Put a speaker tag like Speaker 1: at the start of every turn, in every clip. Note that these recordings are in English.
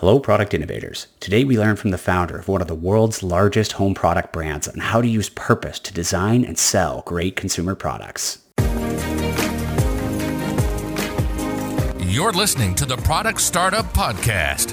Speaker 1: Hello, product innovators. Today we learn from the founder of one of the world's largest home product brands on how to use purpose to design and sell great consumer products.
Speaker 2: You're listening to the Product Startup Podcast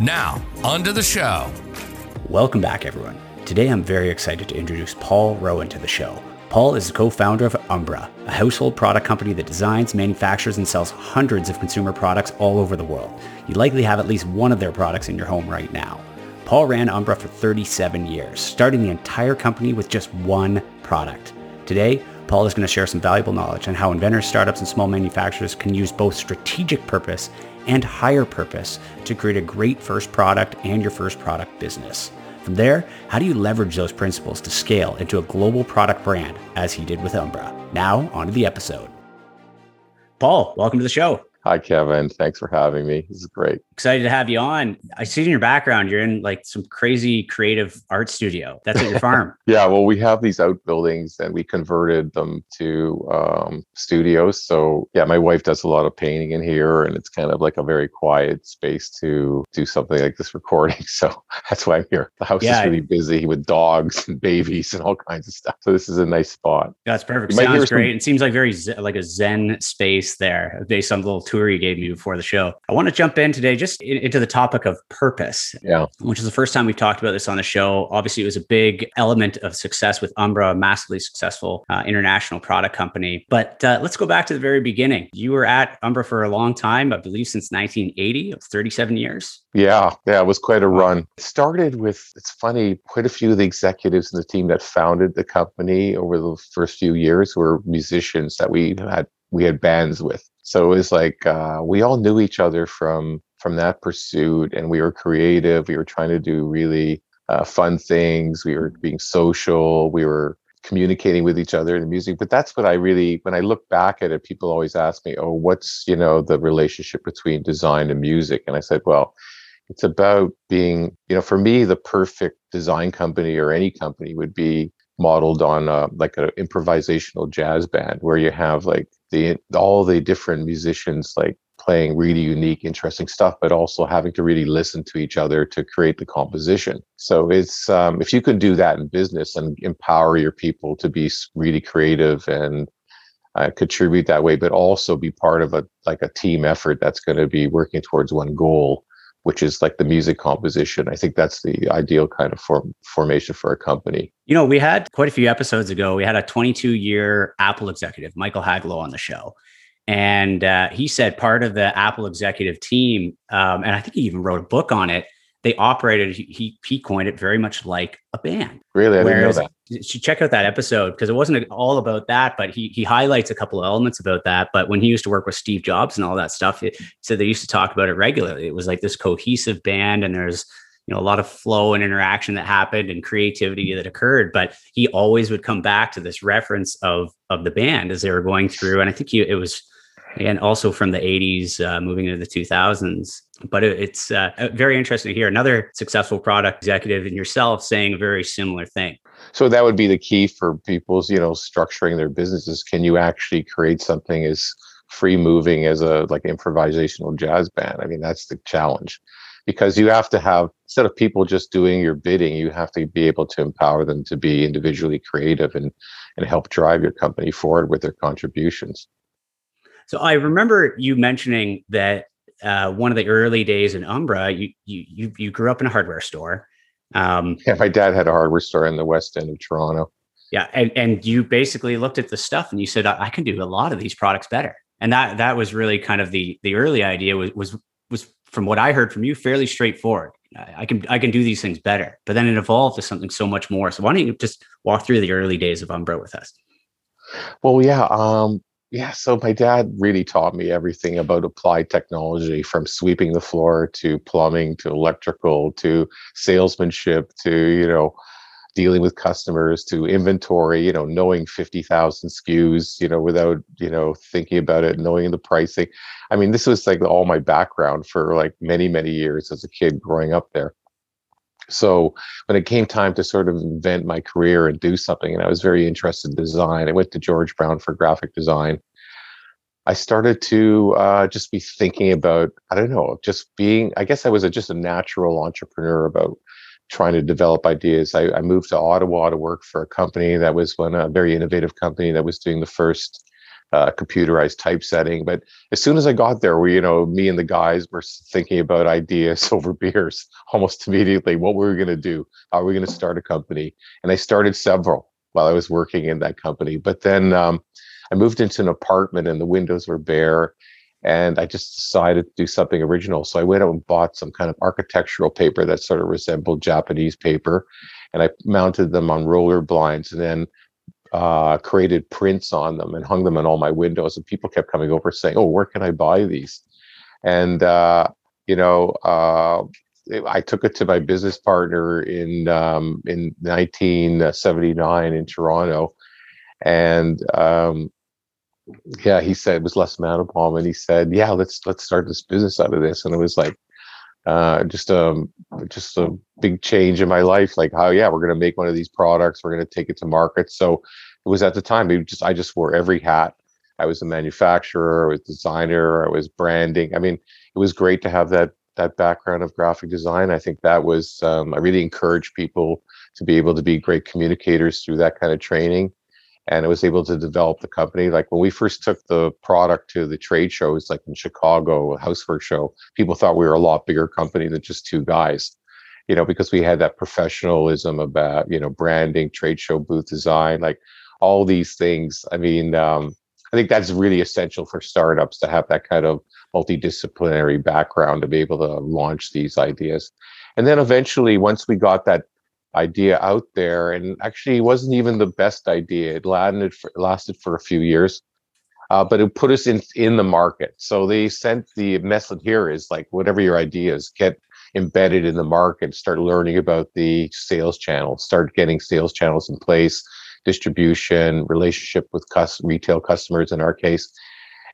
Speaker 2: Now, onto the show.
Speaker 1: Welcome back, everyone. Today I'm very excited to introduce Paul Rowan to the show. Paul is the co-founder of Umbra, a household product company that designs, manufactures, and sells hundreds of consumer products all over the world. You likely have at least one of their products in your home right now. Paul ran Umbra for 37 years, starting the entire company with just one product. Today, Paul is going to share some valuable knowledge on how inventors, startups, and small manufacturers can use both strategic purpose and higher purpose to create a great first product and your first product business. From there, how do you leverage those principles to scale into a global product brand as he did with Umbra? Now, on to the episode. Paul, welcome to the show.
Speaker 3: Hi, Kevin. Thanks for having me. This is great.
Speaker 1: Excited to have you on. I see in your background, you're in like some crazy creative art studio. That's at your farm.
Speaker 3: yeah, well, we have these outbuildings and we converted them to um, studios. So, yeah, my wife does a lot of painting in here and it's kind of like a very quiet space to do something like this recording. So, that's why I'm here. The house yeah, is really busy with dogs and babies and all kinds of stuff. So, this is a nice spot.
Speaker 1: That's perfect. Sounds great. Some... It seems like very like a zen space there based on the little tour tour you gave me before the show. I want to jump in today just into the topic of purpose.
Speaker 3: Yeah.
Speaker 1: Which is the first time we've talked about this on the show. Obviously, it was a big element of success with Umbra, a massively successful uh, international product company. But uh, let's go back to the very beginning. You were at Umbra for a long time, I believe since 1980, 37 years.
Speaker 3: Yeah, yeah, it was quite a run. It started with, it's funny, quite a few of the executives in the team that founded the company over the first few years were musicians that we had we had bands with. So it was like uh, we all knew each other from from that pursuit, and we were creative. We were trying to do really uh, fun things. We were being social. We were communicating with each other in the music. But that's what I really, when I look back at it, people always ask me, "Oh, what's you know the relationship between design and music?" And I said, "Well." It's about being, you know, for me, the perfect design company or any company would be modeled on uh, like an improvisational jazz band where you have like the all the different musicians like playing really unique interesting stuff but also having to really listen to each other to create the composition so it's um, if you can do that in business and empower your people to be really creative and uh, contribute that way but also be part of a like a team effort that's going to be working towards one goal which is like the music composition. I think that's the ideal kind of form, formation for a company.
Speaker 1: You know, we had quite a few episodes ago, we had a 22 year Apple executive, Michael Haglow, on the show. And uh, he said part of the Apple executive team, um, and I think he even wrote a book on it, they operated he he coined it very much like a band.
Speaker 3: Really, I Whereas, didn't know
Speaker 1: that. You check out that episode because it wasn't all about that, but he he highlights a couple of elements about that. But when he used to work with Steve Jobs and all that stuff, it, he said they used to talk about it regularly. It was like this cohesive band, and there's you know a lot of flow and interaction that happened and creativity that occurred. But he always would come back to this reference of of the band as they were going through, and I think he, it was and also from the 80s uh, moving into the 2000s but it's uh, very interesting to hear another successful product executive and yourself saying a very similar thing.
Speaker 3: So that would be the key for people's you know structuring their businesses. Can you actually create something as free moving as a like improvisational jazz band? I mean that's the challenge. Because you have to have instead of people just doing your bidding you have to be able to empower them to be individually creative and and help drive your company forward with their contributions
Speaker 1: so I remember you mentioning that uh, one of the early days in Umbra, you you you grew up in a hardware store.
Speaker 3: Um, yeah, my dad had a hardware store in the west end of Toronto.
Speaker 1: Yeah, and and you basically looked at the stuff and you said, I, I can do a lot of these products better. And that that was really kind of the the early idea was was was from what I heard from you fairly straightforward. I can I can do these things better. But then it evolved to something so much more. So why don't you just walk through the early days of Umbra with us?
Speaker 3: Well, yeah. Um, yeah, so my dad really taught me everything about applied technology from sweeping the floor to plumbing to electrical to salesmanship to, you know, dealing with customers to inventory, you know, knowing 50,000 SKUs, you know, without, you know, thinking about it, knowing the pricing. I mean, this was like all my background for like many, many years as a kid growing up there. So when it came time to sort of invent my career and do something, and I was very interested in design, I went to George Brown for graphic design. I started to uh, just be thinking about, I don't know, just being, I guess I was a, just a natural entrepreneur about trying to develop ideas. I, I, moved to Ottawa to work for a company that was one a very innovative company that was doing the first uh, computerized typesetting. But as soon as I got there, we, you know, me and the guys were thinking about ideas over beers almost immediately. What were we going to do? How are we going to start a company? And I started several while I was working in that company. But then um, I moved into an apartment and the windows were bare. And I just decided to do something original. So I went out and bought some kind of architectural paper that sort of resembled Japanese paper. And I mounted them on roller blinds and then uh, created prints on them and hung them in all my windows. And people kept coming over saying, "Oh, where can I buy these?" And uh, you know, uh, I took it to my business partner in um, in 1979 in Toronto, and um, yeah, he said it was Les Mandelbaum, and he said, "Yeah, let's let's start this business out of this." And it was like uh, just a um, just a big change in my life. Like how yeah, we're gonna make one of these products, we're gonna take it to market. So it was at the time. It just I just wore every hat. I was a manufacturer, I was designer, I was branding. I mean, it was great to have that that background of graphic design. I think that was um, I really encourage people to be able to be great communicators through that kind of training and I was able to develop the company. Like when we first took the product to the trade shows, like in Chicago, a Housewares Show, people thought we were a lot bigger company than just two guys, you know, because we had that professionalism about, you know, branding, trade show booth design, like all these things. I mean, um, I think that's really essential for startups to have that kind of multidisciplinary background to be able to launch these ideas. And then eventually, once we got that idea out there and actually wasn't even the best idea. It lasted for, lasted for a few years uh, but it put us in in the market. So they sent the message here is like whatever your idea is get embedded in the market start learning about the sales channels start getting sales channels in place distribution relationship with retail customers in our case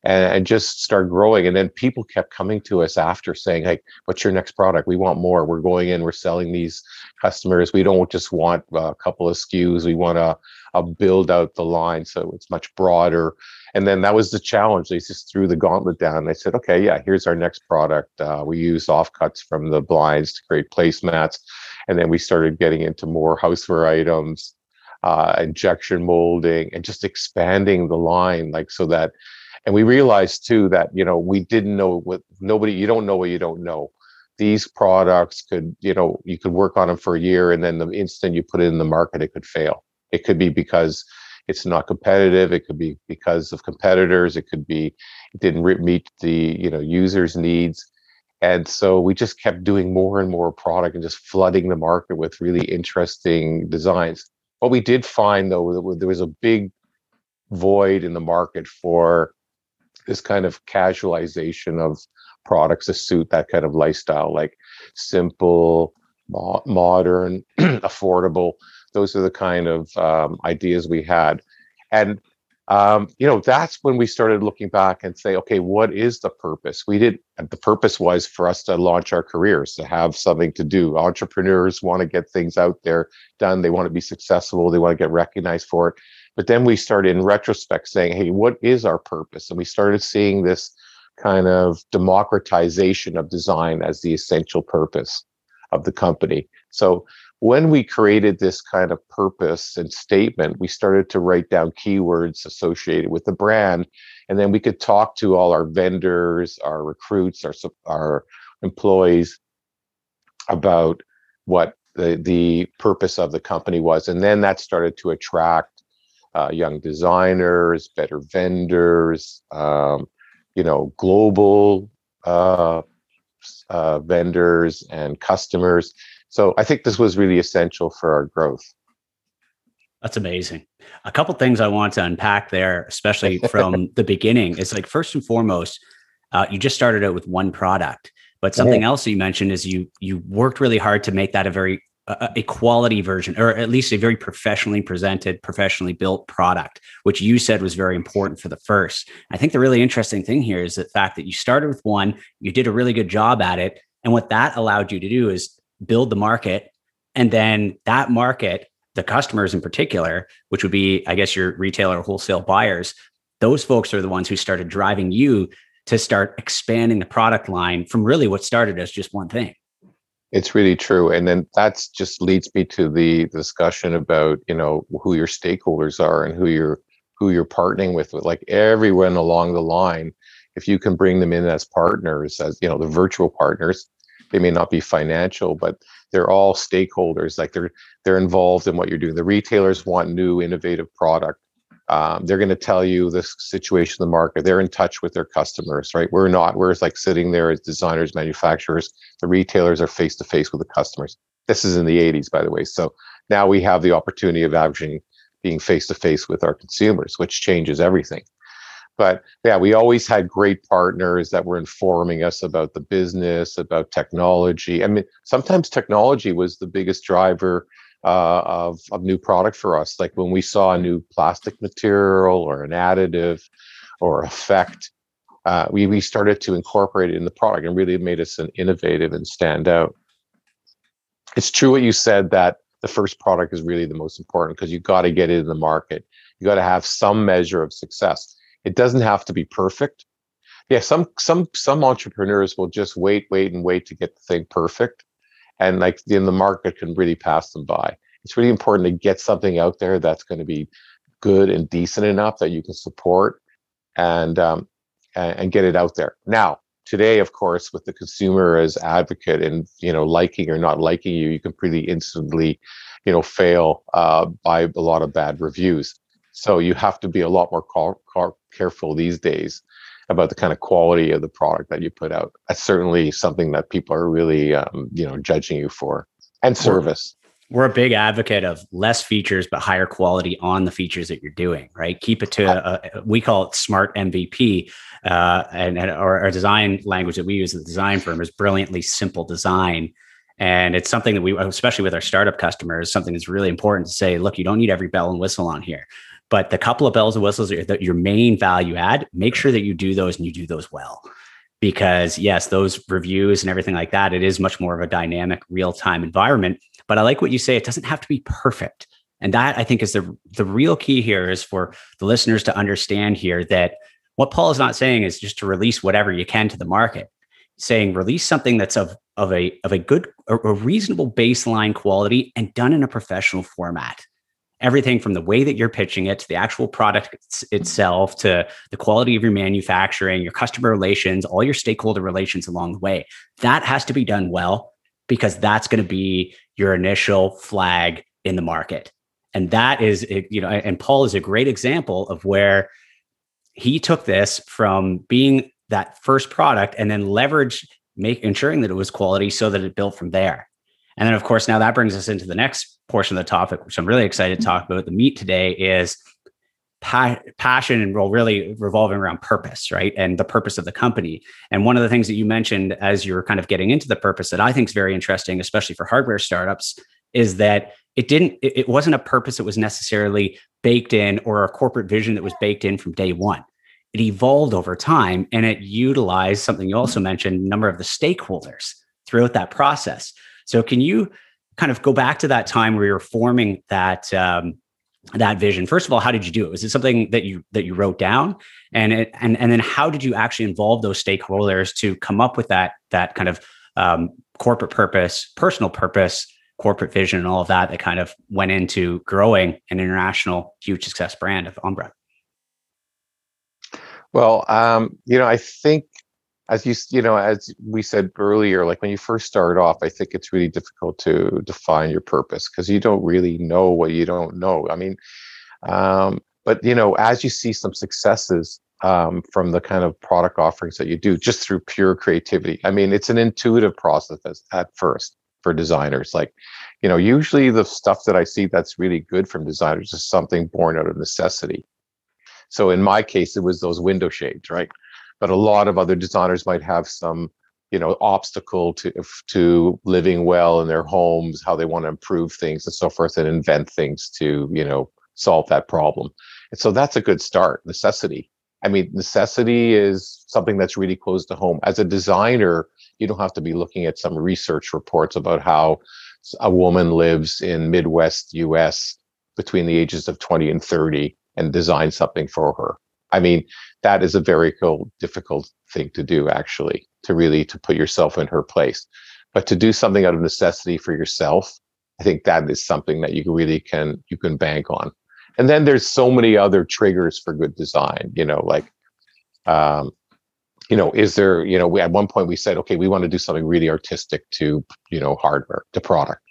Speaker 3: and, and just start growing. And then people kept coming to us after saying, Hey, what's your next product? We want more. We're going in, we're selling these customers. We don't just want a couple of SKUs. We want to build out the line so it's much broader. And then that was the challenge. They just threw the gauntlet down. They said, okay, yeah, here's our next product. Uh, we use offcuts from the blinds to create placemats. And then we started getting into more houseware items, uh, injection molding, and just expanding the line, like so that and we realized too that you know we didn't know what nobody you don't know what you don't know. These products could you know you could work on them for a year and then the instant you put it in the market it could fail. It could be because it's not competitive. It could be because of competitors. It could be it didn't meet the you know users needs. And so we just kept doing more and more product and just flooding the market with really interesting designs. What we did find though there was a big void in the market for this kind of casualization of products to suit that kind of lifestyle, like simple, mo- modern, affordable. Those are the kind of um, ideas we had. And um, you know, that's when we started looking back and say, okay, what is the purpose? We did, the purpose was for us to launch our careers, to have something to do. Entrepreneurs want to get things out there done. They want to be successful. They want to get recognized for it. But then we started in retrospect saying, hey, what is our purpose? And we started seeing this kind of democratization of design as the essential purpose of the company. So when we created this kind of purpose and statement, we started to write down keywords associated with the brand. And then we could talk to all our vendors, our recruits, our, our employees about what the, the purpose of the company was. And then that started to attract uh, young designers, better vendors, um, you know, global uh, uh, vendors and customers. So I think this was really essential for our growth.
Speaker 1: That's amazing. A couple things I want to unpack there, especially from the beginning, is like first and foremost, uh, you just started out with one product, but something mm-hmm. else you mentioned is you you worked really hard to make that a very a, a quality version, or at least a very professionally presented, professionally built product, which you said was very important for the first. I think the really interesting thing here is the fact that you started with one, you did a really good job at it, and what that allowed you to do is build the market, and then that market the customers in particular, which would be, I guess, your retailer wholesale buyers, those folks are the ones who started driving you to start expanding the product line from really what started as just one thing.
Speaker 3: It's really true. And then that's just leads me to the discussion about, you know, who your stakeholders are and who you're who you're partnering with, with like everyone along the line. If you can bring them in as partners, as you know, the virtual partners, they may not be financial, but they're all stakeholders. Like they're they're involved in what you're doing. The retailers want new, innovative product. Um, they're going to tell you the situation of the market. They're in touch with their customers, right? We're not. We're like sitting there as designers, manufacturers. The retailers are face to face with the customers. This is in the 80s, by the way. So now we have the opportunity of actually being face to face with our consumers, which changes everything. But yeah, we always had great partners that were informing us about the business, about technology. I mean, sometimes technology was the biggest driver uh, of, of new product for us. Like when we saw a new plastic material or an additive or effect, uh, we, we started to incorporate it in the product and really made us an innovative and stand out. It's true what you said that the first product is really the most important because you got to get it in the market. You got to have some measure of success it doesn't have to be perfect. Yeah, some some some entrepreneurs will just wait, wait, and wait to get the thing perfect, and like in the market can really pass them by. It's really important to get something out there that's going to be good and decent enough that you can support and um, and, get it out there. Now, today, of course, with the consumer as advocate and you know liking or not liking you, you can pretty instantly, you know, fail uh, by a lot of bad reviews. So you have to be a lot more car- car- careful these days about the kind of quality of the product that you put out. That's certainly something that people are really, um, you know, judging you for, and service.
Speaker 1: We're, a big advocate of less features but higher quality on the features that you're doing. Right, keep it to a, a we call it smart MVP, uh, and, and our, our design language that we use at the design firm is brilliantly simple design. And it's something that we, especially with our startup customers, something that's really important to say. Look, you don't need every bell and whistle on here but the couple of bells and whistles are that your main value add, make sure that you do those and you do those well. Because yes, those reviews and everything like that, it is much more of a dynamic, real-time environment. But I like what you say, it doesn't have to be perfect. And that I think is the the real key here is for the listeners to understand here that what Paul is not saying is just to release whatever you can to the market. saying release something that's of of a of a good a reasonable baseline quality and done in a professional format everything from the way that you're pitching it to the actual product itself to the quality of your manufacturing, your customer relations, all your stakeholder relations along the way. That has to be done well because that's going to be your initial flag in the market. And that is, eh, you know, and Paul is a great example of where he took this from being that first product and then leveraged make ensuring that it was quality so that it built from there. And then, of course, now that brings us into the next portion of the topic, which I'm really excited to mm-hmm. talk about. The meat today is pa- passion and role really revolving around purpose, right? And the purpose of the company. And one of the things that you mentioned as you were kind of getting into the purpose that I think is very interesting, especially for hardware startups, is that it didn't, it wasn't a purpose that was necessarily baked in or a corporate vision that was baked in from day one. It evolved over time and it utilized something you also mentioned, number of the stakeholders throughout that process. So can you kind of go back to that time where you're forming that um, that vision? First of all, how did you do it? Was it something that you that you wrote down, and it, and and then how did you actually involve those stakeholders to come up with that that kind of um, corporate purpose, personal purpose, corporate vision, and all of that that kind of went into growing an international huge success brand of Umbra?
Speaker 3: Well, um, you know, I think as you you know as we said earlier like when you first start off i think it's really difficult to define your purpose because you don't really know what you don't know i mean um, but you know as you see some successes um, from the kind of product offerings that you do just through pure creativity i mean it's an intuitive process at first for designers. Like, you know, usually the stuff that I see that's really good from designers is something born out of necessity. So in my case, it was those window shades, right? But a lot of other designers might have some, you know, obstacle to to living well in their homes, how they want to improve things and so forth, and invent things to, you know, solve that problem. And so that's a good start. Necessity. I mean, necessity is something that's really close to home. As a designer, you don't have to be looking at some research reports about how a woman lives in Midwest US between the ages of 20 and 30 and design something for her. I mean, that is a very cool, difficult thing to do, actually, to really to put yourself in her place. But to do something out of necessity for yourself, I think that is something that you really can you can bank on. And then there's so many other triggers for good design, you know, like um, you know, is there, you know, we at one point we said, okay, we want to do something really artistic to, you know, hardware, to product.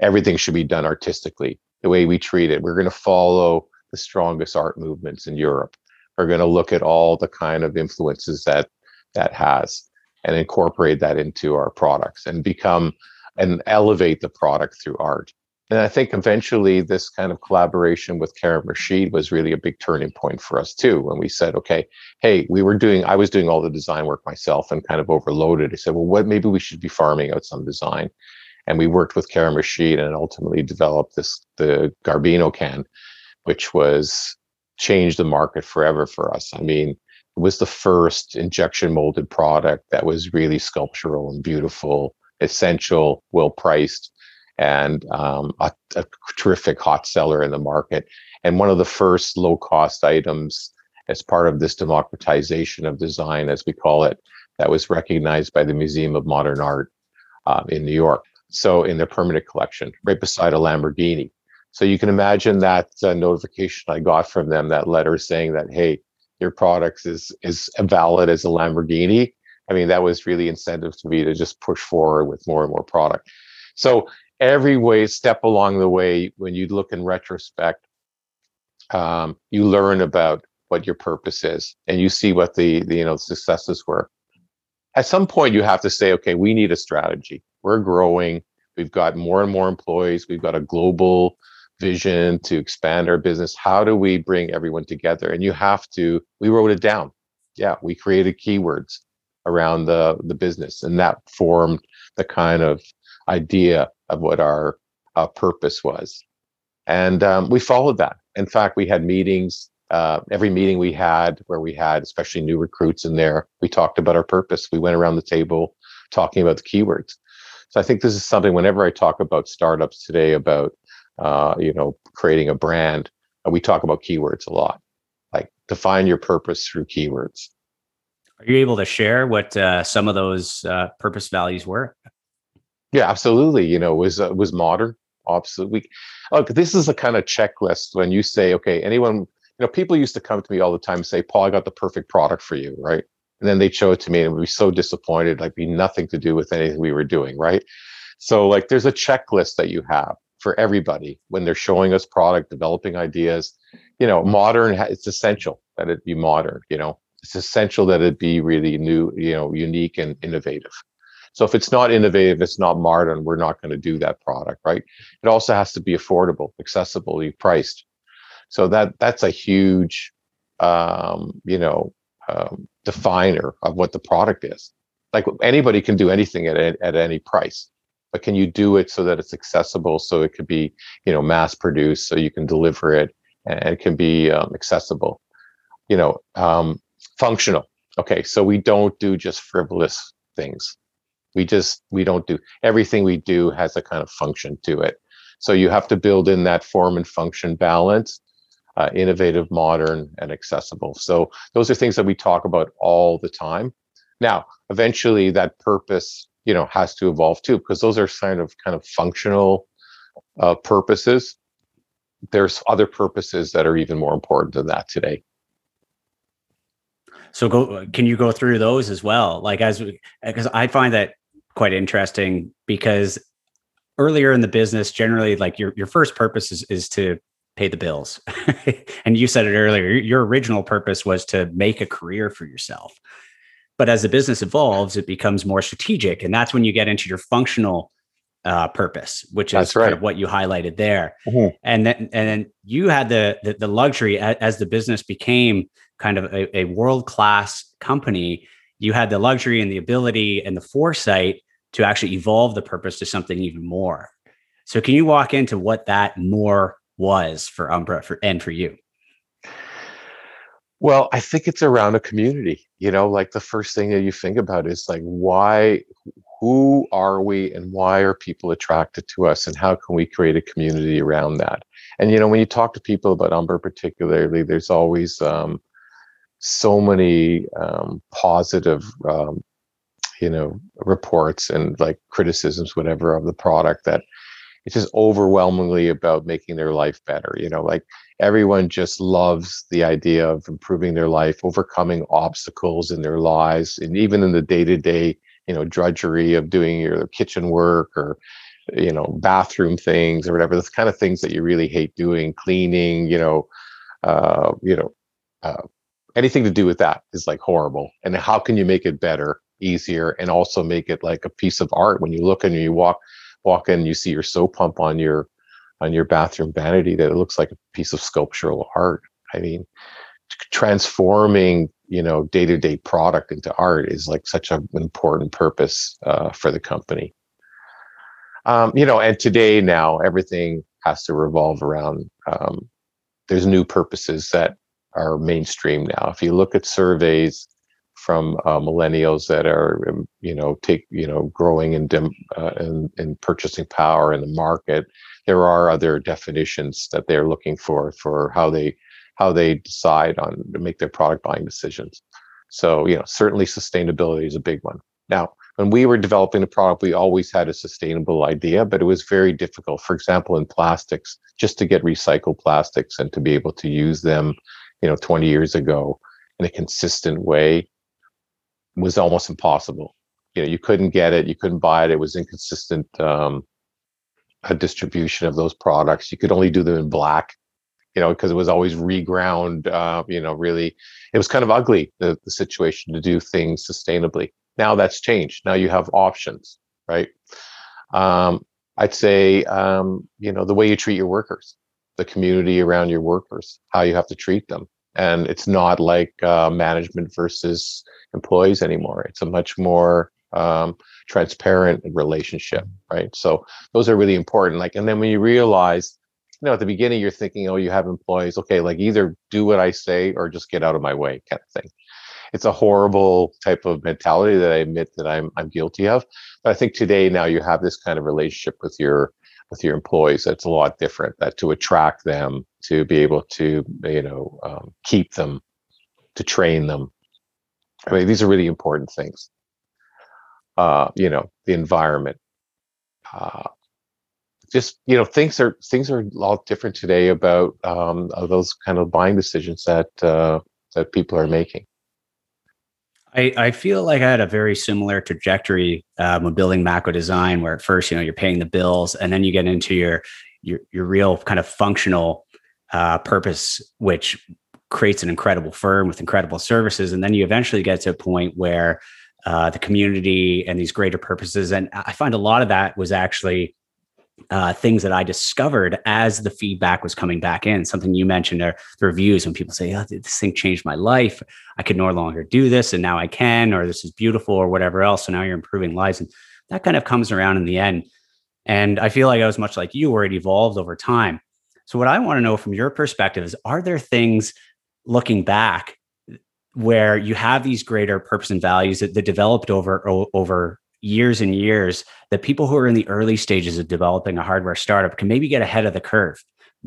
Speaker 3: Everything should be done artistically. The way we treat it, we're going to follow the strongest art movements in Europe. We're going to look at all the kind of influences that that has and incorporate that into our products and become and elevate the product through art. And I think eventually this kind of collaboration with Karim Rashid was really a big turning point for us too. When we said, okay, hey, we were doing, I was doing all the design work myself and kind of overloaded. I said, well, what, maybe we should be farming out some design. And we worked with Karim Rashid and ultimately developed this, the Garbino can, which was changed the market forever for us. I mean, it was the first injection molded product that was really sculptural and beautiful, essential, well priced and um, a, a, terrific hot seller in the market. And one of the first low cost items as part of this democratization of design, as we call it, that was recognized by the Museum of Modern Art um, in New York. So, in their permanent collection, right beside a Lamborghini. So, you can imagine that uh, notification I got from them, that letter saying that, hey, your product is is valid as a Lamborghini. I mean, that was really incentive to me to just push forward with more and more product. So every way step along the way when you look in retrospect um, you learn about what your purpose is and you see what the, the you know successes were at some point you have to say okay we need a strategy we're growing we've got more and more employees we've got a global vision to expand our business how do we bring everyone together and you have to we wrote it down yeah we created keywords around the the business and that formed the kind of idea of what our uh, purpose was. And um, we followed that. In fact, we had meetings. Uh, every meeting we had, where we had especially new recruits in there, we talked about our purpose. We went around the table talking about the keywords. So I think this is something. Whenever I talk about startups today, about uh, you know creating a brand, uh, we talk about keywords a lot. Like define your purpose through keywords.
Speaker 1: Are you able to share what uh, some of those uh, purpose values were?
Speaker 3: Yeah, absolutely. You know, was uh, was modern. Absolutely. Look, this is a kind of checklist when you say, okay, anyone, you know, people used to come to me all the time and say, Paul, I got the perfect product for you, right? And then they'd show it to me and we'd be so disappointed, like be nothing to do with anything we were doing, right? So like there's a checklist that you have for everybody when they're showing us product, developing ideas. You know, modern, it's essential that it be modern, you know, it's essential that it be really new, you know, unique and innovative. So if it's not innovative, it's not modern, we're not going to do that product, right? It also has to be affordable, accessibly priced. So that that's a huge, um, you know, um, definer of what the product is. Like anybody can do anything at at any price, but can you do it so that it's accessible, so it could be, you know, mass produced, so you can deliver it and it can be um, accessible, you know, um, functional. Okay, so we don't do just frivolous things. We just we don't do everything we do has a kind of function to it. So you have to build in that form and function balance uh, innovative modern and accessible. So those are things that we talk about all the time. Now eventually that purpose you know has to evolve too because those are kind of kind of functional uh, purposes there's other purposes that are even more important than that today
Speaker 1: so go can you go through those as well like as because i find that quite interesting because earlier in the business, generally, like your your first purpose is is to pay the bills. and you said it earlier, your original purpose was to make a career for yourself. But as the business evolves, it becomes more strategic. And that's when you get into your functional uh, purpose, which is right. kind of what you highlighted there. Mm-hmm. And then, and then you had the, the, the luxury as, as, the business became kind of a, a world class company. You had the luxury and the ability and the foresight to actually evolve the purpose to something even more. So, can you walk into what that more was for Umbra for, and for you?
Speaker 3: Well, I think it's around a community. You know, like the first thing that you think about is like, why, who are we, and why are people attracted to us, and how can we create a community around that? And you know, when you talk to people about Umbra, particularly, there's always um, so many um, positive, um, you know, reports and like criticisms, whatever, of the product that it's just overwhelmingly about making their life better. You know, like everyone just loves the idea of improving their life, overcoming obstacles in their lives, and even in the day to day, you know, drudgery of doing your kitchen work or you know bathroom things or whatever the kind of things that you really hate doing cleaning you know uh you know uh, anything to do with that is like horrible. And how can you make it better easier and also make it like a piece of art? When you look and you walk walk in you see your soap pump on your on your bathroom vanity that it looks like a piece of sculptural art. I mean transforming you know day-to-day product into art is like such an important purpose uh, for the company. Um, you know and today now everything has to revolve around um, there's new purposes that are mainstream now. If you look at surveys from uh, millennials that are um, you know take you know growing in, dim, uh, in in purchasing power in the market there are other definitions that they're looking for for how they how they decide on to make their product buying decisions so you know certainly sustainability is a big one now when we were developing the product we always had a sustainable idea but it was very difficult for example in plastics just to get recycled plastics and to be able to use them you know 20 years ago in a consistent way was almost impossible. You know, you couldn't get it, you couldn't buy it. It was inconsistent um, a distribution of those products. You could only do them in black, you know, because it was always reground. Uh, you know, really, it was kind of ugly the, the situation to do things sustainably. Now that's changed. Now you have options, right? Um, I'd say, um, you know, the way you treat your workers, the community around your workers, how you have to treat them, and it's not like uh, management versus employees anymore. It's a much more um, transparent relationship, right? So those are really important. Like, and then when you realize, you know, at the beginning you're thinking, oh, you have employees, okay, like either do what I say or just get out of my way, kind of thing. It's a horrible type of mentality that I admit that I'm I'm guilty of. But I think today now you have this kind of relationship with your with your employees that's a lot different. That to attract them, to be able to you know um, keep them, to train them, I mean, these are really important things. Uh, you know, the environment. Uh, just you know, things are things are a lot different today about um, those kind of buying decisions that uh, that people are making.
Speaker 1: I, I feel like I had a very similar trajectory um, building Mako Design, where at first you know you're paying the bills, and then you get into your your your real kind of functional uh, purpose, which creates an incredible firm with incredible services. And then you eventually get to a point where uh, the community and these greater purposes. And I find a lot of that was actually uh, things that I discovered as the feedback was coming back in. Something you mentioned are the reviews when people say, oh, this thing changed my life. I could no longer do this and now I can, or this is beautiful or whatever else. So now you're improving lives. And that kind of comes around in the end. And I feel like I was much like you, where it evolved over time. So, what I want to know from your perspective is are there things looking back where you have these greater purpose and values that, that developed over over years and years that people who are in the early stages of developing a hardware startup can maybe get ahead of the curve.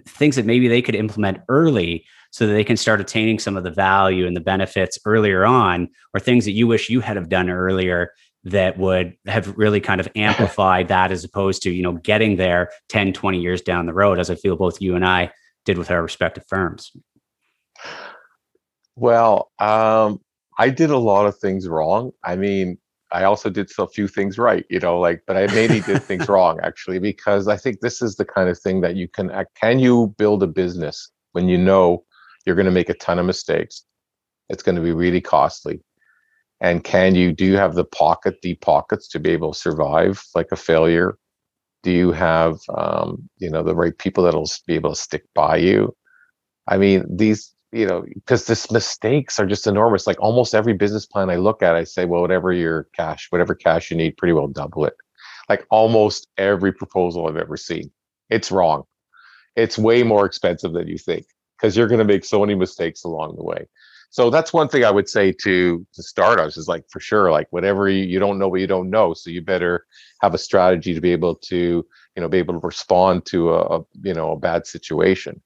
Speaker 1: Things that maybe they could implement early so that they can start attaining some of the value and the benefits earlier on or things that you wish you had have done earlier that would have really kind of amplified that as opposed to you know getting there 10 20 years down the road as i feel both you and i did with our respective firms
Speaker 3: well, um, I did a lot of things wrong. I mean, I also did a few things right, you know, like, but I mainly did things wrong actually, because I think this is the kind of thing that you can, can you build a business when you know you're going to make a ton of mistakes? It's going to be really costly. And can you, do you have the pocket, the pockets to be able to survive like a failure Do you have, um, you know, the right people that'll be able to stick by you? I mean, these, you know, because this mistakes are just enormous. Like almost every business plan I look at, I say, well, whatever your cash, whatever cash you need, pretty well double it. Like almost every proposal I've ever seen, it's wrong. It's way more expensive than you think because you're going to make so many mistakes along the way. So that's one thing I would say to to startups is like for sure, like whatever you, you don't know what you don't know. So you better have a strategy to be able to, you know, be able to respond to a, a you know a bad situation.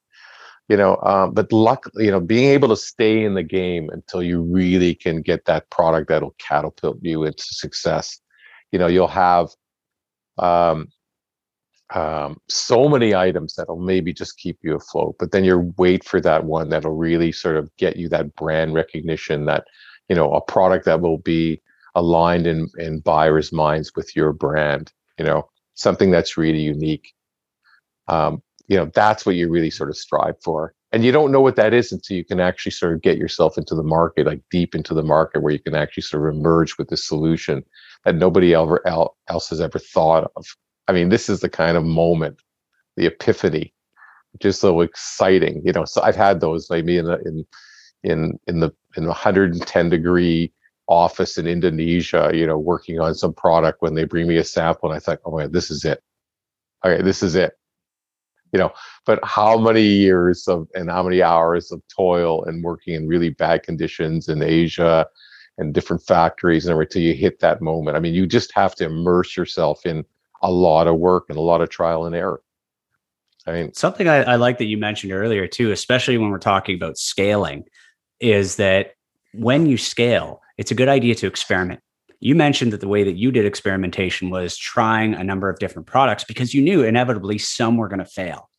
Speaker 3: You know, um, but luck, you know, being able to stay in the game until you really can get that product that'll catapult you into success. You know, you'll have um, um, so many items that'll maybe just keep you afloat. But then you wait for that one that'll really sort of get you that brand recognition, that you know, a product that will be aligned in in buyers' minds with your brand. You know, something that's really unique. Um, you know, that's what you really sort of strive for. And you don't know what that is until you can actually sort of get yourself into the market, like deep into the market, where you can actually sort of emerge with a solution that nobody ever else has ever thought of I mean, this is the kind of moment, the epiphany, just so exciting. You know, so I've had those maybe in the in in in the in the 110 degree office in Indonesia, you know, working on some product when they bring me a sample and I thought, oh my, this is it. Okay, this is it. You know, but how many years of and how many hours of toil and working in really bad conditions in Asia and different factories and everything till you hit that moment. I mean, you just have to immerse yourself in a lot of work and a lot of trial and error.
Speaker 1: I mean, something I, I like that you mentioned earlier too, especially when we're talking about scaling, is that when you scale, it's a good idea to experiment. You mentioned that the way that you did experimentation was trying a number of different products because you knew inevitably some were going to fail.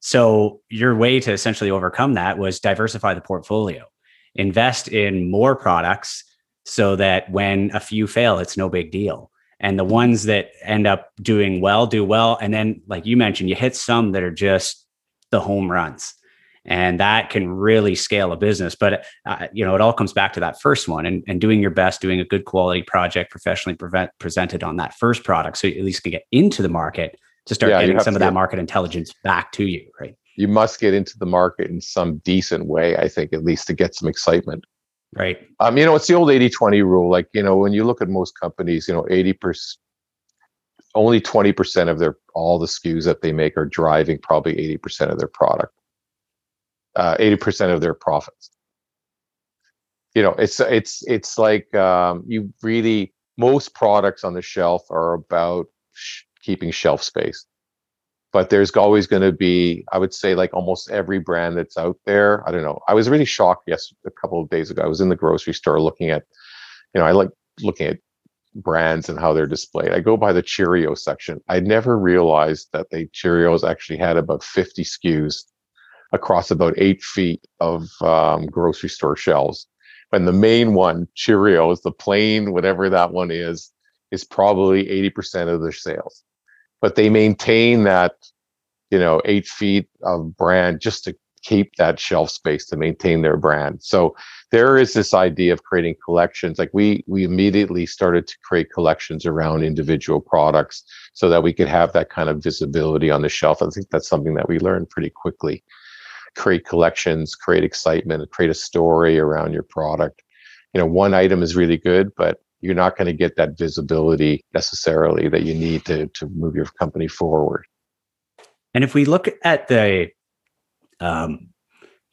Speaker 1: So, your way to essentially overcome that was diversify the portfolio, invest in more products so that when a few fail, it's no big deal. And the ones that end up doing well do well. And then like you mentioned you hit some that are just the home runs and that can really scale a business but uh, you know it all comes back to that first one and, and doing your best doing a good quality project professionally prevent, presented on that first product so you at least can get into the market to start yeah, getting some of that market intelligence back to you right
Speaker 3: you must get into the market in some decent way i think at least to get some excitement
Speaker 1: Right.
Speaker 3: Um, you know, it's the old 80 20 rule. Like, you know, when you look at most companies, you know, 80%, only 20% of their, all the SKUs that they make are driving probably 80% of their product, uh, 80% of their profits. You know, it's, it's, it's like um, you really, most products on the shelf are about sh- keeping shelf space. But there's always going to be i would say like almost every brand that's out there i don't know i was really shocked yes a couple of days ago i was in the grocery store looking at you know i like looking at brands and how they're displayed. I go by the cheerio section. I never realized that the cheerios actually had about 50 skus across about eight feet of um, grocery store shelves. And the main one cheerios the plain whatever that one is is probably 80% of their sales. But they maintain that you know eight feet of brand just to keep that shelf space to maintain their brand. So there is this idea of creating collections. Like we we immediately started to create collections around individual products so that we could have that kind of visibility on the shelf. I think that's something that we learned pretty quickly create collections create excitement create a story around your product you know one item is really good but you're not going to get that visibility necessarily that you need to to move your company forward.
Speaker 1: And if we look at the, um,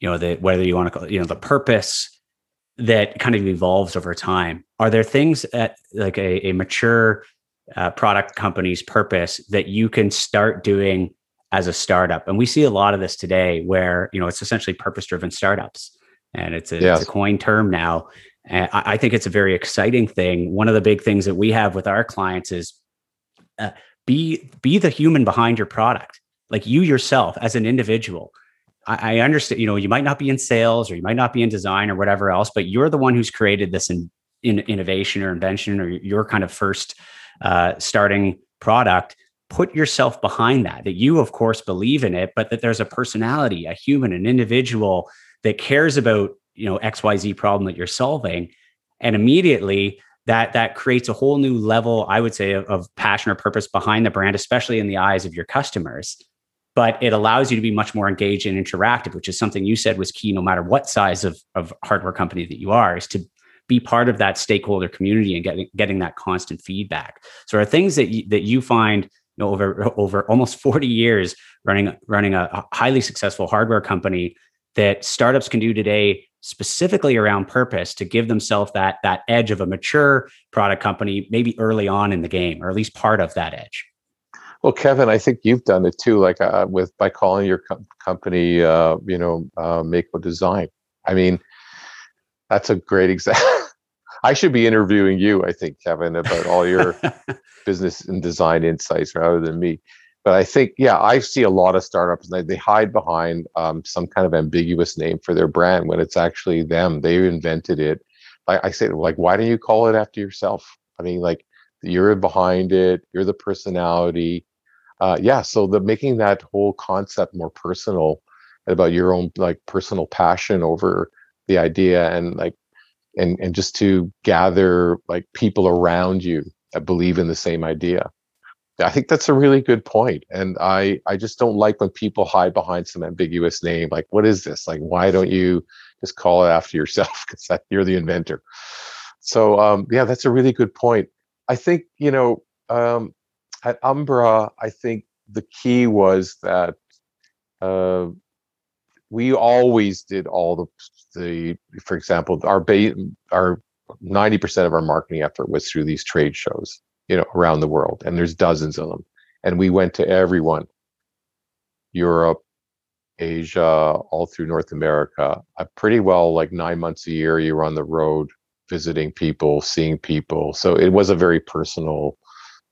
Speaker 1: you know, the whether you want to call you know, the purpose that kind of evolves over time, are there things at like a, a mature uh, product company's purpose that you can start doing as a startup? And we see a lot of this today, where you know it's essentially purpose-driven startups, and it's a, yes. it's a coin term now. And I, I, think it's a very exciting thing. One of the big things that we have with our clients is uh, be be the human behind your product, like you yourself as an individual. I, I understand, you know, you might not be in sales or you might not be in design or whatever else, but you're the one who's created this in, in innovation or invention or your kind of first uh, starting product put yourself behind that that you of course believe in it but that there's a personality a human an individual that cares about you know xyz problem that you're solving and immediately that that creates a whole new level, I would say, of, of passion or purpose behind the brand, especially in the eyes of your customers. But it allows you to be much more engaged and interactive, which is something you said was key, no matter what size of, of hardware company that you are, is to be part of that stakeholder community and getting getting that constant feedback. So, are things that you, that you find know, over over almost 40 years running running a, highly successful hardware company that startups can do today specifically around purpose to give themselves that that edge of a mature product company maybe early on in the game or at least part of that edge.
Speaker 3: Well kevin i think you've done it too like uh, with by calling your co- company uh, you know uh, Mako design. I mean that's a great example i should be interviewing you i think kevin about all your business and design insights rather than me but I think, yeah, I see a lot of startups they, they hide behind um, some kind of ambiguous name for their brand when it's actually them. They invented it. I, I say, like, why don't you call it after yourself? I mean, like, you're behind it. You're the personality. Uh, yeah. So the making that whole concept more personal about your own like personal passion over the idea and like and and just to gather like people around you that believe in the same idea I think that's a really good point. And I, I just don't like when people hide behind some ambiguous name. Like, what is this? Like, why don't you just call it after yourself? Because you're the inventor. So, um, yeah, that's a really good point. I think, you know, um, at Umbra, I think the key was that uh, we always did all the, the for example, our, ba- our 90% of our marketing effort was through these trade shows you know, around the world, and there's dozens of them. And we went to everyone, Europe, Asia, all through North America. Pretty well like nine months a year. You were on the road visiting people, seeing people. So it was a very personal,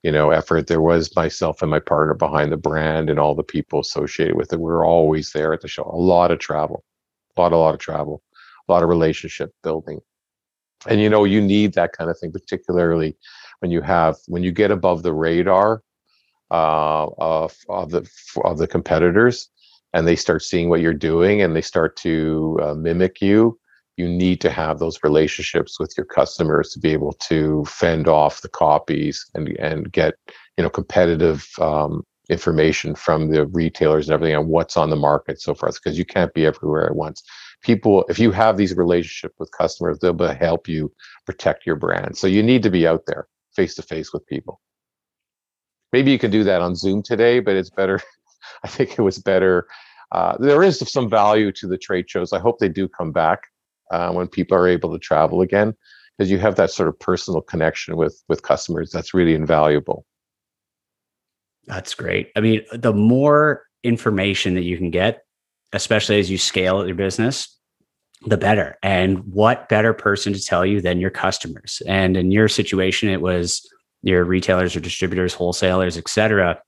Speaker 3: you know, effort. There was myself and my partner behind the brand and all the people associated with it. We were always there at the show. A lot of travel, a lot, a lot of travel, a lot of relationship building. And you know, you need that kind of thing, particularly when you have when you get above the radar uh, of of the of the competitors, and they start seeing what you're doing, and they start to uh, mimic you. You need to have those relationships with your customers to be able to fend off the copies and and get you know competitive um, information from the retailers and everything on what's on the market so forth because you can't be everywhere at once people if you have these relationships with customers they'll be help you protect your brand so you need to be out there face to face with people. Maybe you can do that on Zoom today, but it's better. I think it was better. Uh, there is some value to the trade shows. I hope they do come back uh, when people are able to travel again, because you have that sort of personal connection with with customers. That's really invaluable.
Speaker 1: That's great. I mean, the more information that you can get, especially as you scale your business, the better. And what better person to tell you than your customers? And in your situation, it was your retailers or distributors, wholesalers, et cetera.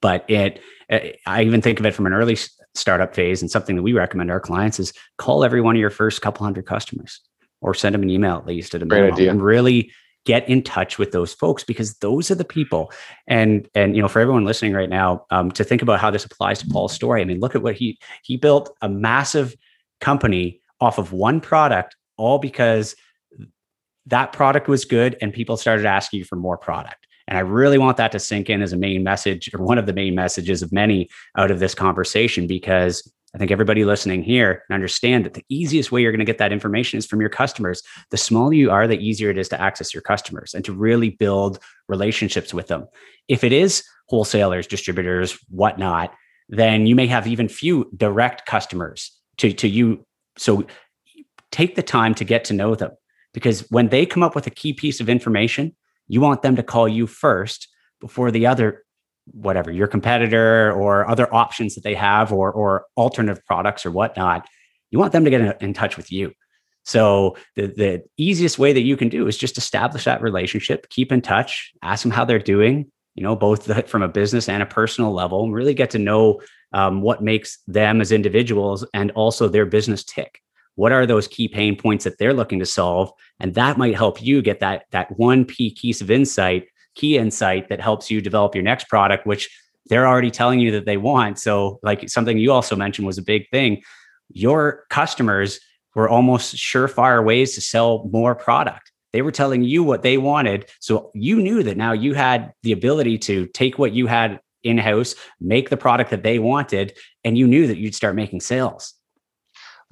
Speaker 1: But it, eh, I even think of it from an early startup phase, and something that we recommend our clients is call every one of your first couple hundred customers, or send them an email at least at a minimum, and really get in touch with those folks because those are the people. And and you know, for everyone listening right now, um, to think about how this applies to Paul's story. I mean, look at what he he built a massive company off of one product, all because that product was good and people started asking you for more product. And I really want that to sink in as a main message or one of the main messages of many out of this conversation because I think everybody listening here can understand that the easiest way you're going to get that information is from your customers. The smaller you are, the easier it is to access your customers and to really build relationships with them. If it is wholesalers, distributors, whatnot, then you may have even few direct customers to, to you so take the time to get to know them because when they come up with a key piece of information, you want them to call you first before the other whatever your competitor or other options that they have or or alternative products or whatnot you want them to get in, touch with you. So the, the easiest way that you can do is just establish that relationship keep in touch ask them how they're doing you know both the, from a business and a personal level and really get to know um, what makes them as individuals and also their business tick. What are those key pain points that they're looking to solve? And that might help you get that that one key piece of insight key insight that helps you develop your next product which they're already telling you that they want so like something you also mentioned was a big thing your customers were almost surefire ways to sell more product They were telling you what they wanted. So you knew that now you had the ability to take what you had in house, make the product that they wanted, and you knew that you'd start making sales.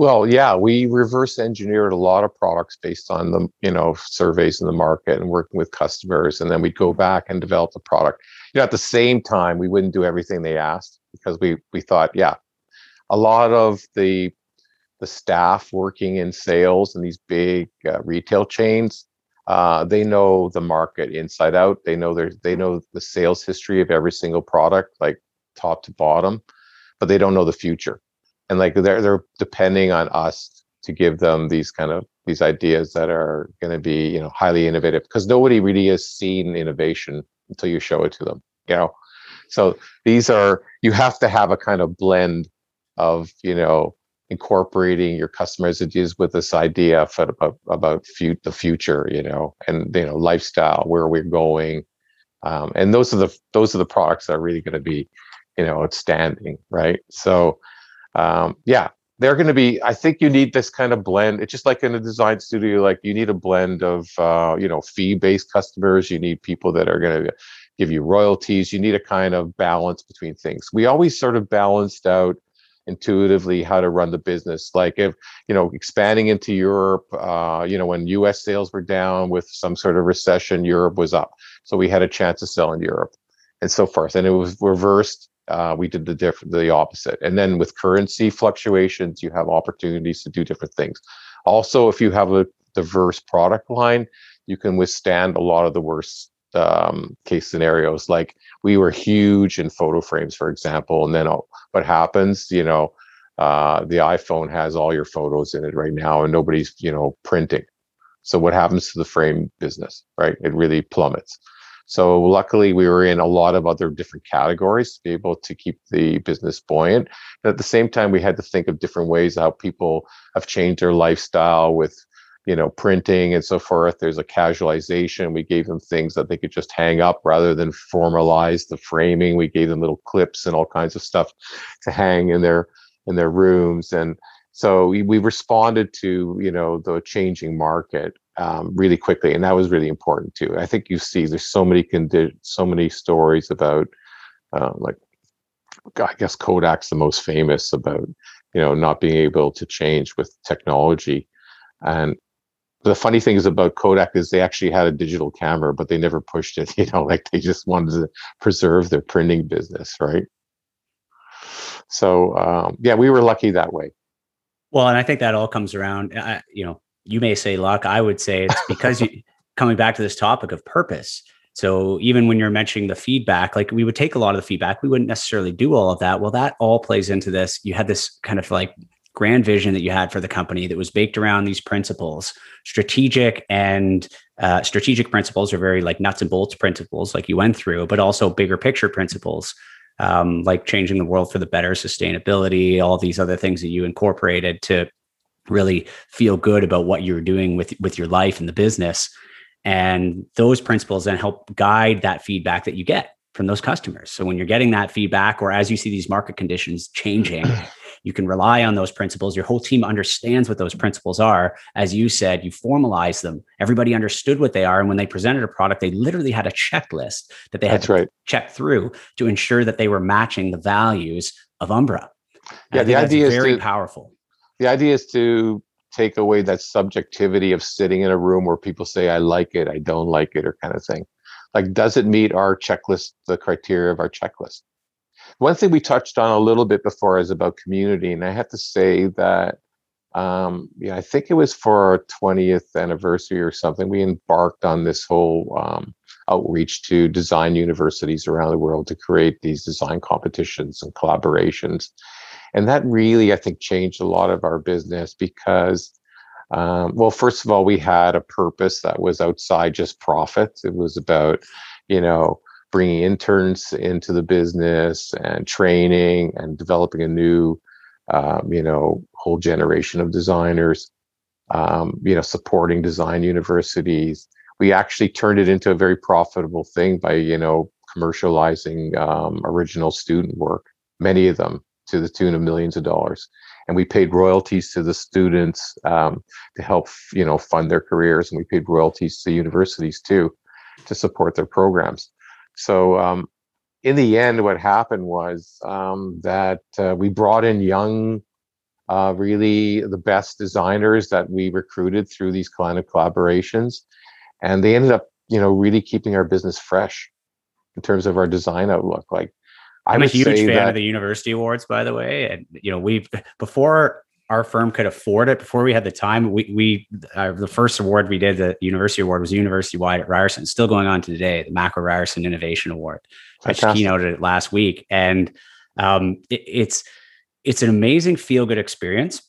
Speaker 3: Well, yeah, we reverse engineered a lot of products based on the you know surveys in the market and working with customers, and then we'd go back and develop the product. You know, at the same time, we wouldn't do everything they asked because we we thought, yeah, a lot of the the staff working in sales and these big uh, retail chains, uh, they know the market inside out. They know their they know the sales history of every single product, like top to bottom, but they don't know the future and like they're they're depending on us to give them these kind of these ideas that are going to be you know highly innovative because nobody really has seen innovation until you show it to them you know? So these are you have to have a kind of blend of you know incorporating your customers' ideas with this idea of, about about the future you know and you know lifestyle where we're going. Um, and those are the those are the products that are really going to be you know outstanding right? So um, yeah, they're going to be. I think you need this kind of blend. It's just like in a design studio, like you need a blend of uh, you know fee-based customers. You need people that are going to give you royalties. You need a kind of balance between things. We always sort of balanced out intuitively how to run the business like if you know expanding into europe uh, you know when us sales were down with some sort of recession europe was up so we had a chance to sell in europe and so forth and it was reversed uh, we did the different the opposite. And then with currency fluctuations you have opportunities to do different things. Also if you have a diverse product line you can withstand a lot of the worst um, case scenarios. Like we were huge in photo frames for example and then what happens you know uh, the iphone has all your photos in it right now and nobody's you know printing. So what happens to the frame business right? It really plummets so luckily, we were in a lot of other different categories to be able to keep the business buoyant. And at the same time, we had to think of different ways how people have changed their lifestyle with you know printing and so forth. There's a casualization. We gave them things that they could just hang up rather than formalize the framing. We gave them little clips and all kinds of stuff to hang in their in their rooms. And so we, we responded to you know the changing market um, really quickly, and that was really important too. I think you see there's so many condi- so many stories about uh, like I guess Kodak's the most famous about you know not being able to change with technology, and the funny thing is about Kodak is they actually had a digital camera, but they never pushed it. You know, like they just wanted to preserve their printing business, right? So um, yeah, we were lucky that way.
Speaker 1: Well, and I think that all comes around. Uh, you know, you may say luck. I would say it's because you coming back to this topic of purpose. So even when you're mentioning the feedback, like we would take a lot of the feedback, we wouldn't necessarily do all of that. Well, that all plays into this. You had this kind of like grand vision that you had for the company that was baked around these principles, strategic and uh, strategic principles are very like nuts and bolts principles, like you went through, but also bigger picture principles. Um, like changing the world for the better, sustainability, all these other things that you incorporated to really feel good about what you're doing with with your life and the business. And those principles then help guide that feedback that you get from those customers. So when you're getting that feedback or as you see these market conditions changing you can rely on those principles. Your whole team understands what those principles are. As you said you formalize them. Everybody understood what they are and when they presented a product they literally had a checklist that they had
Speaker 3: That's
Speaker 1: to
Speaker 3: right.
Speaker 1: check through to ensure that they were matching the values of umbra.
Speaker 3: Yeah the idea is
Speaker 1: very
Speaker 3: to,
Speaker 1: powerful
Speaker 3: the idea is to take away that subjectivity of sitting in a room where people say i like it i don't like it or kind of thing. Like does it meet our checklist the criteria of our checklist? One thing we touched on a little bit before is about community and i have to say that um, yeah i think it was for our 20th anniversary or something we embarked on this whole um, outreach to design universities around the world to create these design competitions and collaborations and that really, I think, changed a lot of our business because, um, well, first of all, we had a purpose that was outside just profits. It was about, you know, bringing interns into the business and training and developing a new, um, you know, whole generation of designers. Um, you know, supporting design universities. We actually turned it into a very profitable thing by, you know, commercializing um, original student work. Many of them to the tune of millions of dollars. and we paid royalties to the students um, to help you know fund their careers. And we paid royalties to universities too to support their programs. So um, in the end what happened was um, that uh, we brought in young uh, really the best designers that we recruited through these kind of collaborations. And they ended up you know really keeping our business fresh in terms of our design outlook. Like
Speaker 1: I'm a huge fan that, of the university awards, by the way. And you know, we've before our firm could afford it, before we had the time, we we uh, the first award we did, the university award, was university wide at Ryerson. Still going on to today, the Mako Ryerson Innovation Award. I just keynoted it last week, and um, it, it's it's an amazing feel good experience.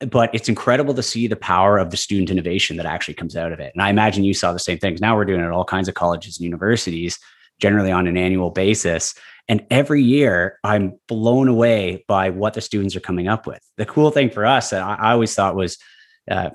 Speaker 1: But it's incredible to see the power of the student innovation that actually comes out of it. And I imagine you saw the same things. Now we're doing it at all kinds of colleges and universities, generally on an annual basis and every year, I'm blown away by what the students are coming up with. The cool thing for us that I, I always thought was uh,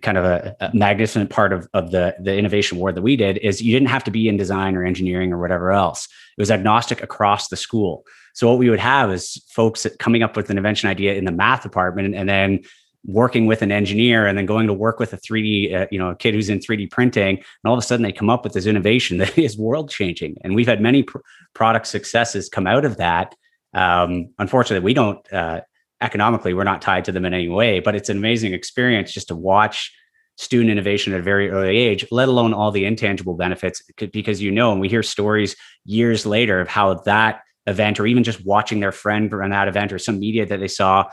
Speaker 1: kind of a, a, magnificent part of, of the, the innovation award that we did is you didn't have to be in design or engineering or whatever else. It was agnostic across the school. So what we would have is folks coming up with an invention idea in the math department and then working with an engineer and then going to work with a 3D, uh, you know, a kid who's in 3D printing, and all of a sudden they come up with this innovation that is world changing. And we've had many pr- product successes come out of that. Um, unfortunately, we don't uh, economically we're not tied to them in any way, but it's an amazing experience just to watch student innovation at a very early age, let alone all the intangible benefits. Because you know, and we hear stories years later of how that event, or even just watching their friend run that event, or some media that they saw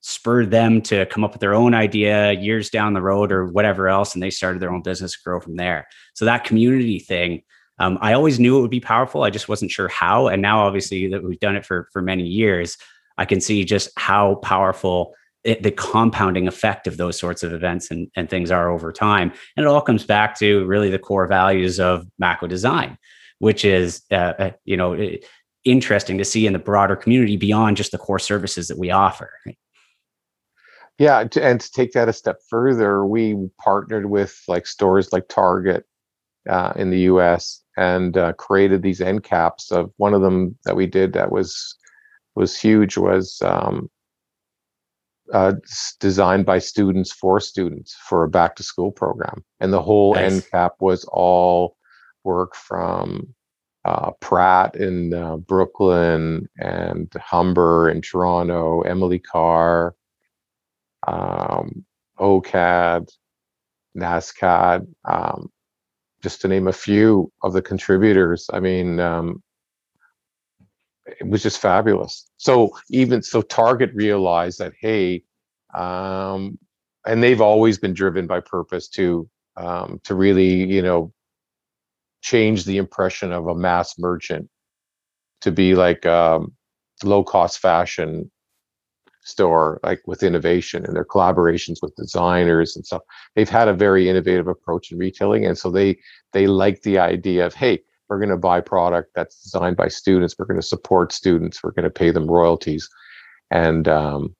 Speaker 1: spurred them to come up with their own idea years down the road or whatever else and they started their own business grow from there. So that community thing um, i always knew it would be powerful. I just wasn't sure how and now obviously that we've done it for for many years i can see just how powerful it, the compounding effect of those sorts of events and, and things are over time. And it all comes back to really the core values of Mako design which is uh, uh you know interesting to see in the broader community beyond just the core services that we offer
Speaker 3: yeah, to, and to take that a step further, we partnered with like stores like Target uh, in the U.S. and uh, created these end caps. Of one of them that we did that was was huge was um, uh, designed by students for students for a back to school program, and the whole nice. end cap was all work from uh, Pratt in uh, Brooklyn and Humber in Toronto, Emily Carr, um, OCAD, NSCAD, um, just to name a few of the contributors. I mean, um, it was just fabulous. So even so, Target realized that hey, um, and they've always been driven by purpose to um, to really you know change the impression of a mass merchant to be like um, low cost fashion store like with innovation and their collaborations with designers and stuff. They've had a very innovative approach in retailing and so they they like the idea of hey we're going to buy product that's designed by students we're going to support students we're going to pay them royalties and um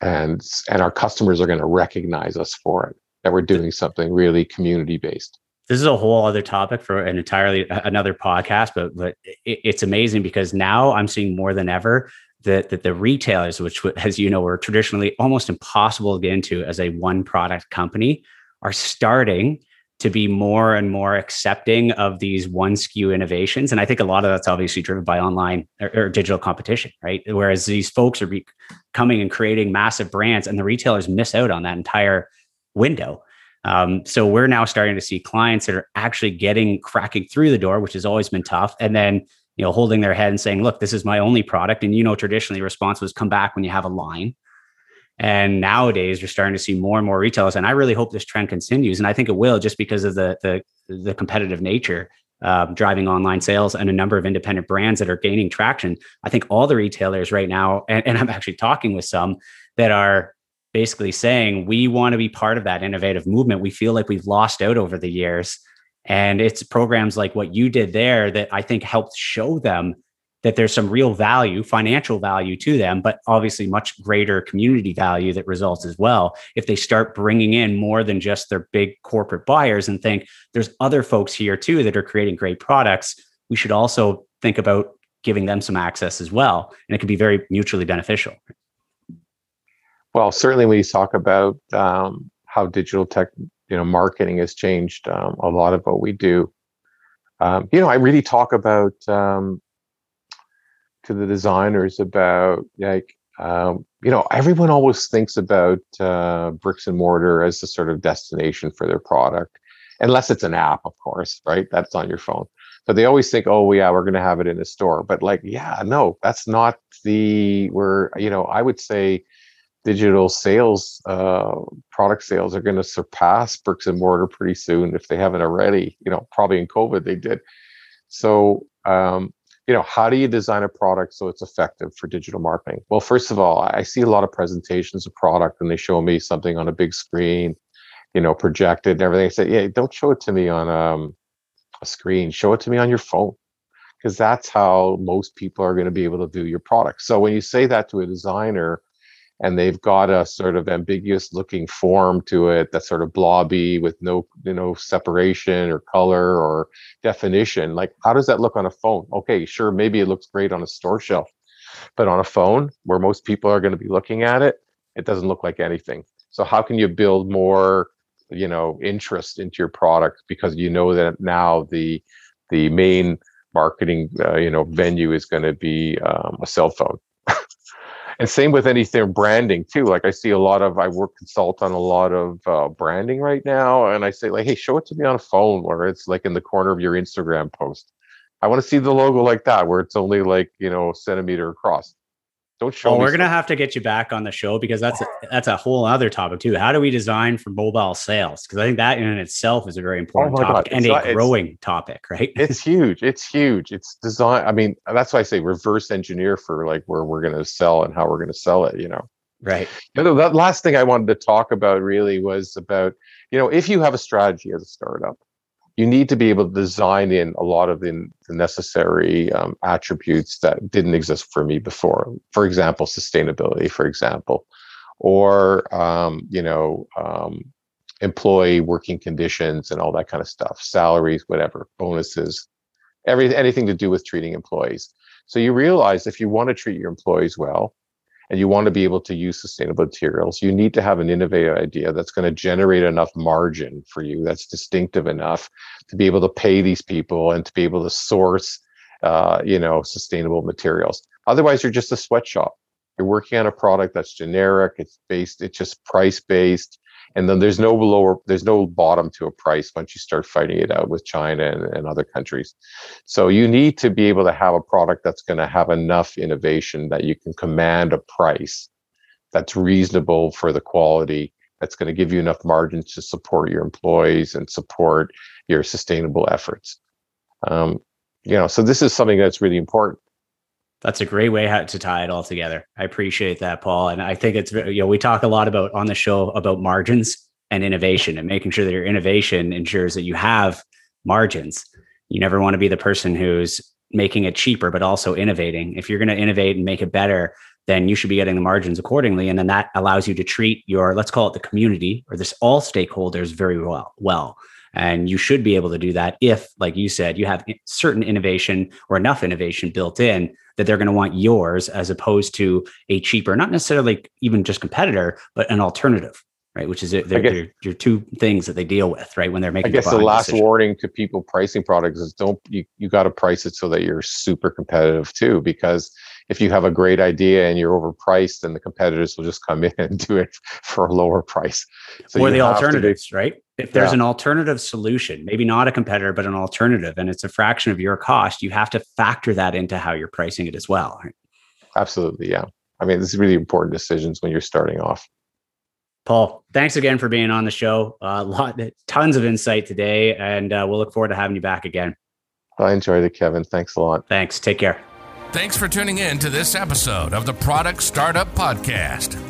Speaker 3: and and our customers are going to recognize us for it that we're doing something really community based
Speaker 1: this is a whole other topic for an entirely another podcast but but it's amazing because now i'm seeing more than ever that, that the retailers, which, as you know, were traditionally almost impossible to get into as a one product company, are starting to be more and more accepting of these one SKU innovations. And I think a lot of that's obviously driven by online or, or digital competition, right? Whereas these folks are be coming and creating massive brands, and the retailers miss out on that entire window. Um, so we're now starting to see clients that are actually getting cracking through the door, which has always been tough, and then you know, holding their head and saying, look, this is my only product. And, you know, traditionally response was come back when you have a line. And nowadays, you're starting to see more and more retailers, and I really hope this trend continues. And I think it will, just because of the the, the competitive nature uh, driving online sales and a number of independent brands that are gaining traction. I think all the retailers right now, and, and I'm actually talking with some that are basically saying we want to be part of that innovative movement. We feel like we've lost out over the years, and it's programs like what you did there that I think helped show them that there's some real value, financial value to them, but obviously much greater community value that results as well. If they start bringing in more than just their big corporate buyers and think there's other folks here too that are creating great products, we should also think about giving them some access as well. And it can be very mutually beneficial.
Speaker 3: Well, certainly when you talk about um, how digital tech, you know, marketing has changed um, a lot of what we do. Um, you know, I really talk about um, to the designers about like um, you know everyone always thinks about uh, bricks and mortar as the sort of destination for their product, unless it's an app, of course, right? That's on your phone. But they always think, oh yeah, we're going to have it in a store. But like, yeah, no, that's not the. Where you know, I would say digital sales, uh, product sales are going to surpass bricks and mortar pretty soon if they haven't already. You know, probably in COVID they did. So, um, you know, how do you design a product so it's effective for digital marketing? Well, first of all, I see a lot of presentations of product and they show me something on a big screen, you know, projected and everything. I say, yeah, don't show it to me on um, a screen. Show it to me on your phone because that's how most people are going to be able to view your product. So when you say that to a designer, and they've got a sort of ambiguous looking form to it that's sort of blobby with no you know separation or color or definition. Like how does that look on a phone? Okay sure maybe it looks great on a store shelf but on a phone where most people are going to be looking at it it doesn't look like anything. So how can you build more you know interest into your product because you know that now the the main marketing uh, you know venue is going to be um, a cell phone and same with anything branding too. Like i see a lot of i work consult on a lot of uh, branding right now and i say like hey show it to me on a phone where it's like in the corner of your instagram post. I want to see the logo like that where it's only like you know a centimeter across don't show.
Speaker 1: Well, we're gonna have to get you back on the show because that's a, that's a whole other topic too. How do we design for mobile sales? Because I think that in itself is a very oh important oh topic and it's a growing topic, right?
Speaker 3: It's huge. It's huge. It's design. I mean, that's why I say reverse engineer for like where we're gonna sell and how we're gonna sell it. You know.
Speaker 1: Right.
Speaker 3: You know, that last thing I wanted to talk about really was about you know if you have a strategy as a startup you need to be able to design in a lot of the, the necessary um, attributes that didn't exist for me before. For example, sustainability, for example, or um, you know, um, employee working conditions and all that kind of stuff, salaries, whatever, bonuses, every anything to do with treating employees. So you realize if you want to treat your employees well, and you want to be able to use sustainable materials, you need to have an innovative idea that's going to generate enough margin for you that's distinctive enough to be able to pay these people and to be able to source, uh, you know, sustainable materials. Otherwise, you're just a sweatshop. You're working on a product that's generic. It's based. It's just price based and then there's no lower there's no bottom to a price once you start fighting it out with china and, and other countries. So you need to be able to have a product that's going to have enough innovation that you can command a price that's reasonable for the quality that's going to give you enough margins to support your employees and support your sustainable efforts. Um, you know so this is something that's really important
Speaker 1: that's a great way to tie it all together. I appreciate that, Paul. And I think it's, you know, we talk a lot about on the show about margins and innovation and making sure that your innovation ensures that you have margins. You never want to be the person who's making it cheaper, but also innovating. If you're going to innovate and make it better, then you should be getting the margins accordingly. And then that allows you to treat your, let's call it the community or this all stakeholders very well. Well, and you should be able to do that if, like you said, you have certain innovation or enough innovation built in that they're going to want yours as opposed to a cheaper, not necessarily even just competitor, but an alternative. Right, which is your two things that they deal with, right? When they're making.
Speaker 3: I guess the last decision. warning to people pricing products is don't you you got to price it so that you're super competitive too, because if you have a great idea and you're overpriced, then the competitors will just come in and do it for a lower price.
Speaker 1: So or the alternatives, be, right? If there's yeah. an alternative solution, maybe not a competitor, but an alternative, and it's a fraction of your cost, you have to factor that into how you're pricing it as well. Right?
Speaker 3: Absolutely, yeah. I mean, this is really important decisions when you're starting off.
Speaker 1: Paul, thanks again for being on the show. A uh, lot, tons of insight today, and uh, we'll look forward to having you back again.
Speaker 3: I enjoyed it, Kevin. Thanks a lot.
Speaker 1: Thanks. Take care.
Speaker 2: Thanks for tuning in to this episode of the Product Startup Podcast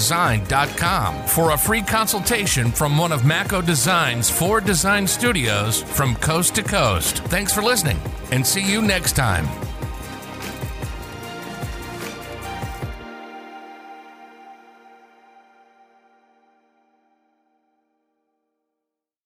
Speaker 2: makodesign.com for a free consultation from one of Mako Design's four design studios from coast to coast. Thanks for listening and see you next time.